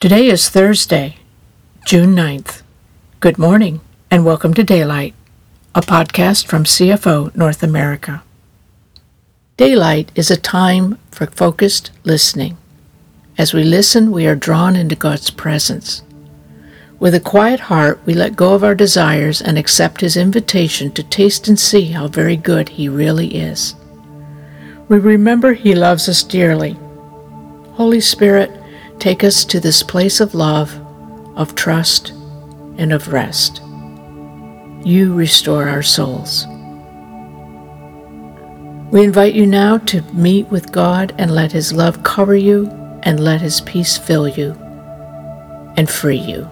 Today is Thursday, June 9th. Good morning and welcome to Daylight, a podcast from CFO North America. Daylight is a time for focused listening. As we listen, we are drawn into God's presence. With a quiet heart, we let go of our desires and accept His invitation to taste and see how very good He really is. We remember He loves us dearly. Holy Spirit, Take us to this place of love, of trust, and of rest. You restore our souls. We invite you now to meet with God and let His love cover you and let His peace fill you and free you.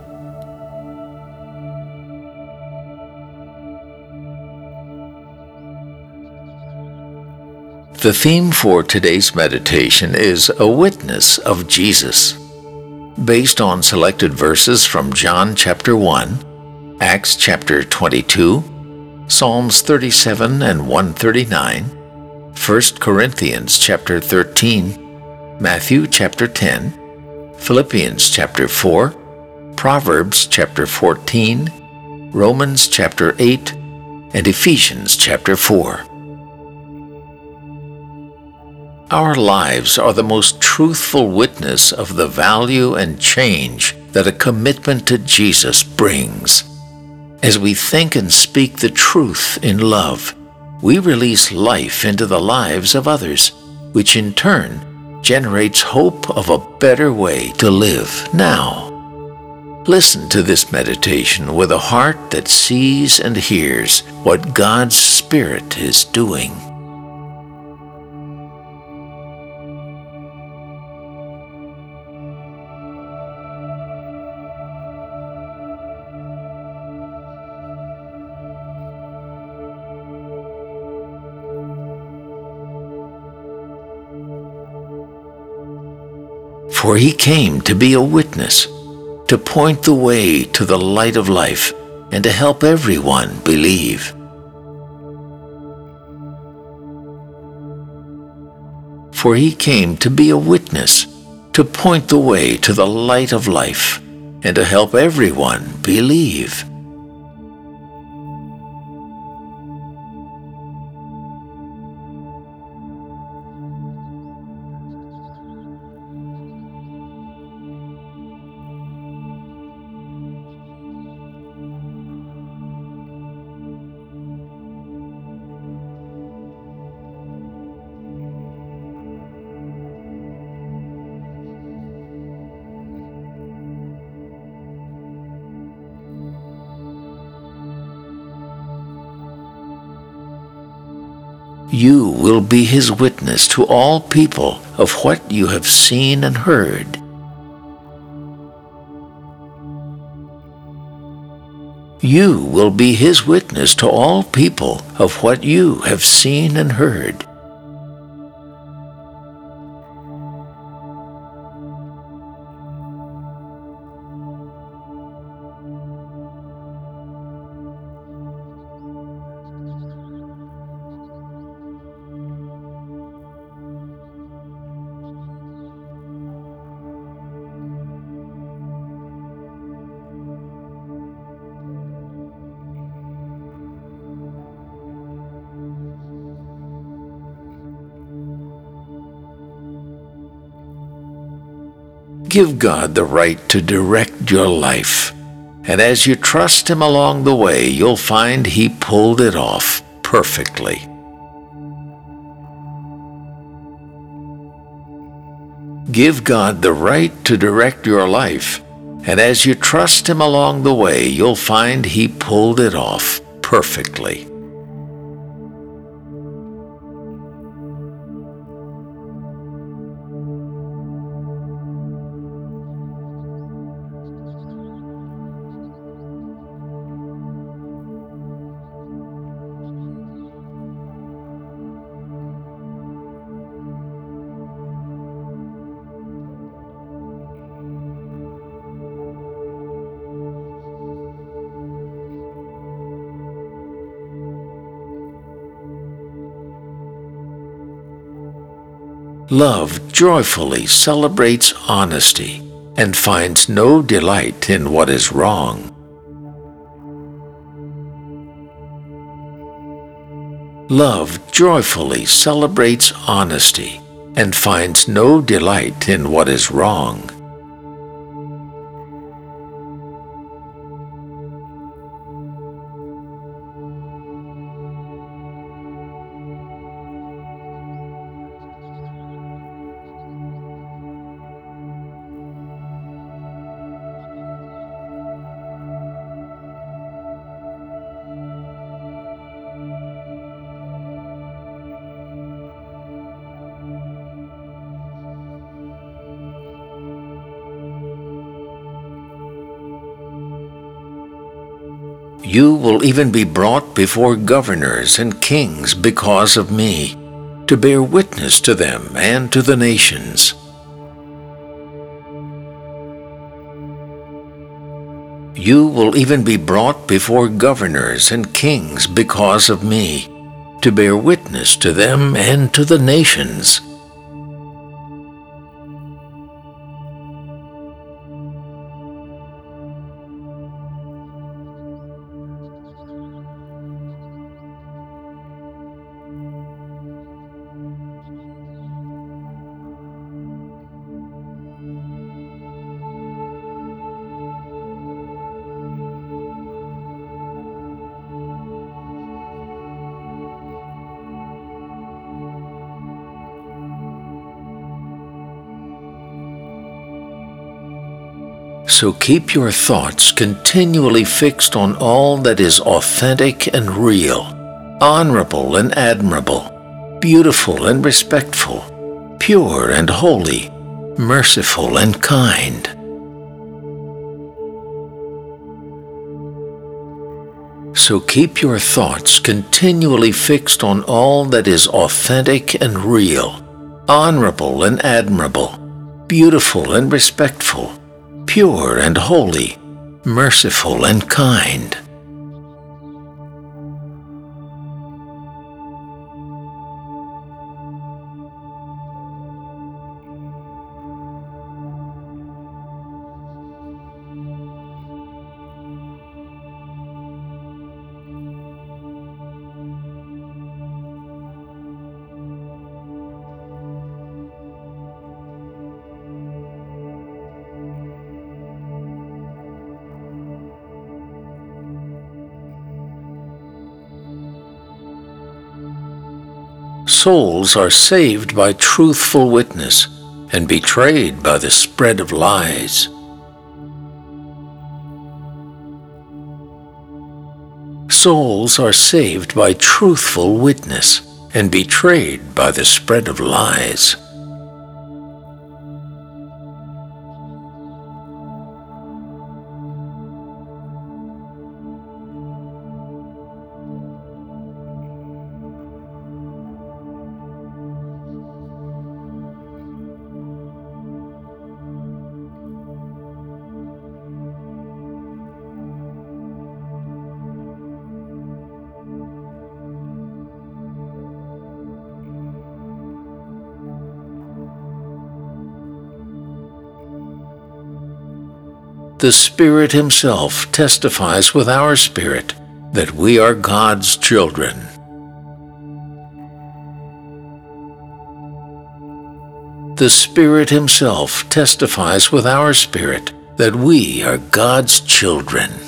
The theme for today's meditation is a witness of Jesus. Based on selected verses from John chapter 1, Acts chapter 22, Psalms 37 and 139, 1 Corinthians chapter 13, Matthew chapter 10, Philippians chapter 4, Proverbs chapter 14, Romans chapter 8, and Ephesians chapter 4. Our lives are the most truthful witness of the value and change that a commitment to Jesus brings. As we think and speak the truth in love, we release life into the lives of others, which in turn generates hope of a better way to live now. Listen to this meditation with a heart that sees and hears what God's Spirit is doing. For he came to be a witness, to point the way to the light of life, and to help everyone believe. For he came to be a witness, to point the way to the light of life, and to help everyone believe. You will be his witness to all people of what you have seen and heard. You will be his witness to all people of what you have seen and heard. Give God the right to direct your life. And as you trust Him along the way, you'll find He pulled it off perfectly. Give God the right to direct your life, and as you trust Him along the way, you'll find He pulled it off perfectly. Love joyfully celebrates honesty and finds no delight in what is wrong. Love joyfully celebrates honesty and finds no delight in what is wrong. You will even be brought before governors and kings because of me, to bear witness to them and to the nations. You will even be brought before governors and kings because of me, to bear witness to them and to the nations. So keep your thoughts continually fixed on all that is authentic and real, honorable and admirable, beautiful and respectful, pure and holy, merciful and kind. So keep your thoughts continually fixed on all that is authentic and real, honorable and admirable, beautiful and respectful, pure and holy, merciful and kind. Souls are saved by truthful witness and betrayed by the spread of lies. Souls are saved by truthful witness and betrayed by the spread of lies. The Spirit Himself testifies with our spirit that we are God's children. The Spirit Himself testifies with our spirit that we are God's children.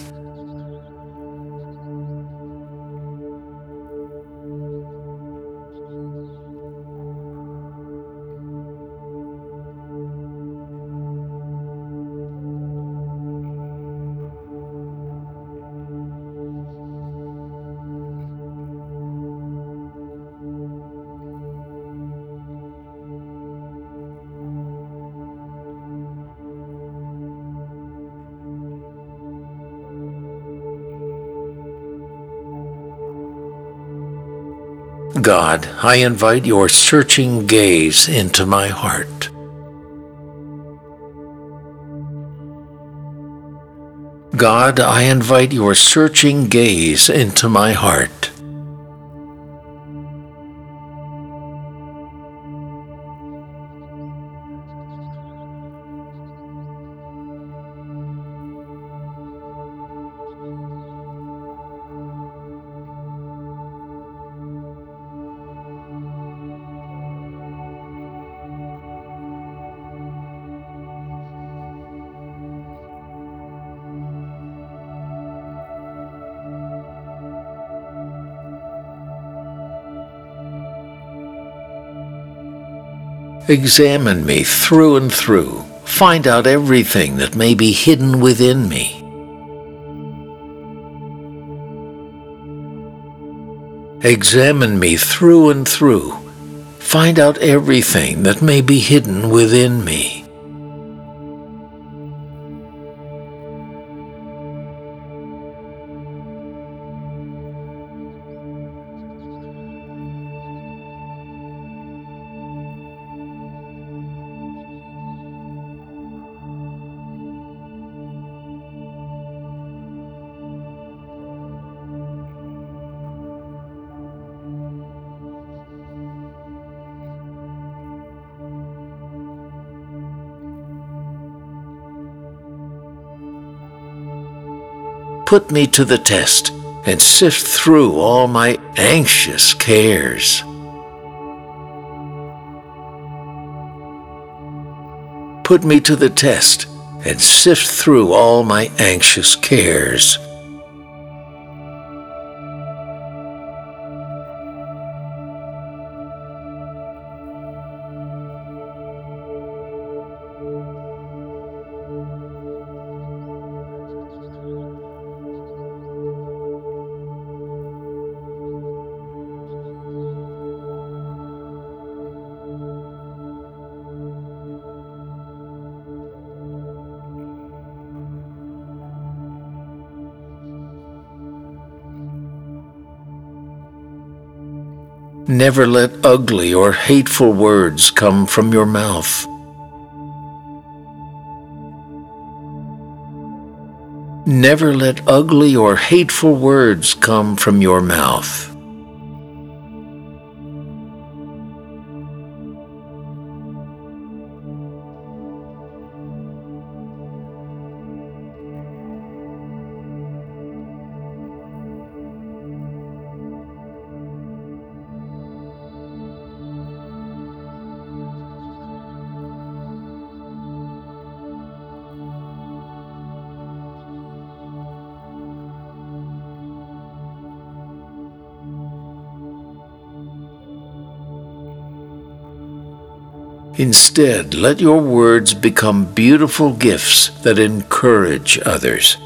God, I invite your searching gaze into my heart. God, I invite your searching gaze into my heart. Examine me through and through. Find out everything that may be hidden within me. Examine me through and through. Find out everything that may be hidden within me. Put me to the test and sift through all my anxious cares. Put me to the test and sift through all my anxious cares. Never let ugly or hateful words come from your mouth. Never let ugly or hateful words come from your mouth. Instead, let your words become beautiful gifts that encourage others.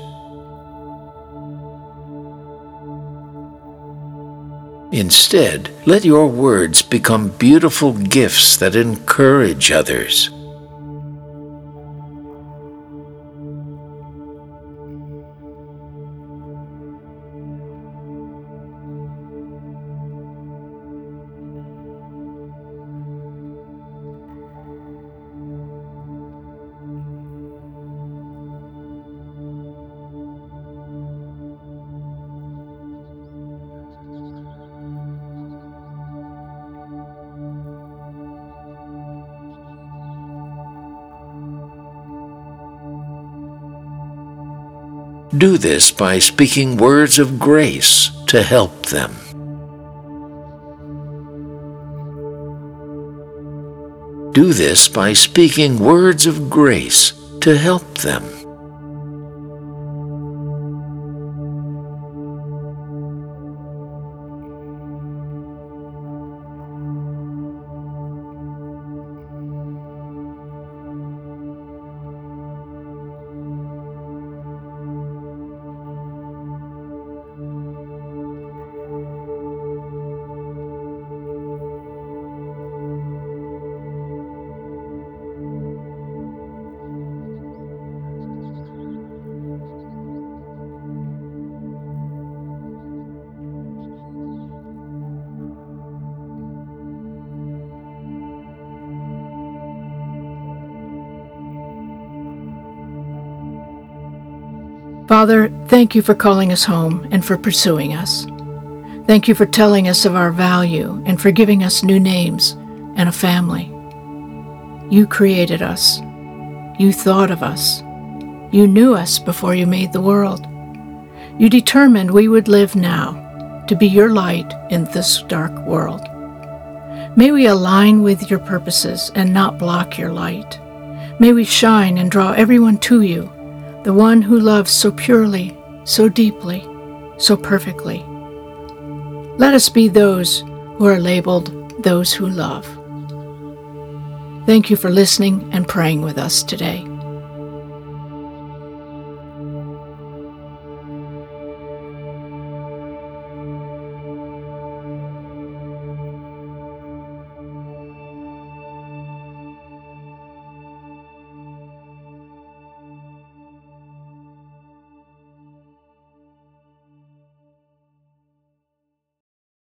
Instead, let your words become beautiful gifts that encourage others. Do this by speaking words of grace to help them. Do this by speaking words of grace to help them. Father, thank you for calling us home and for pursuing us. Thank you for telling us of our value and for giving us new names and a family. You created us. You thought of us. You knew us before you made the world. You determined we would live now to be your light in this dark world. May we align with your purposes and not block your light. May we shine and draw everyone to you the one who loves so purely, so deeply, so perfectly. Let us be those who are labeled those who love. Thank you for listening and praying with us today.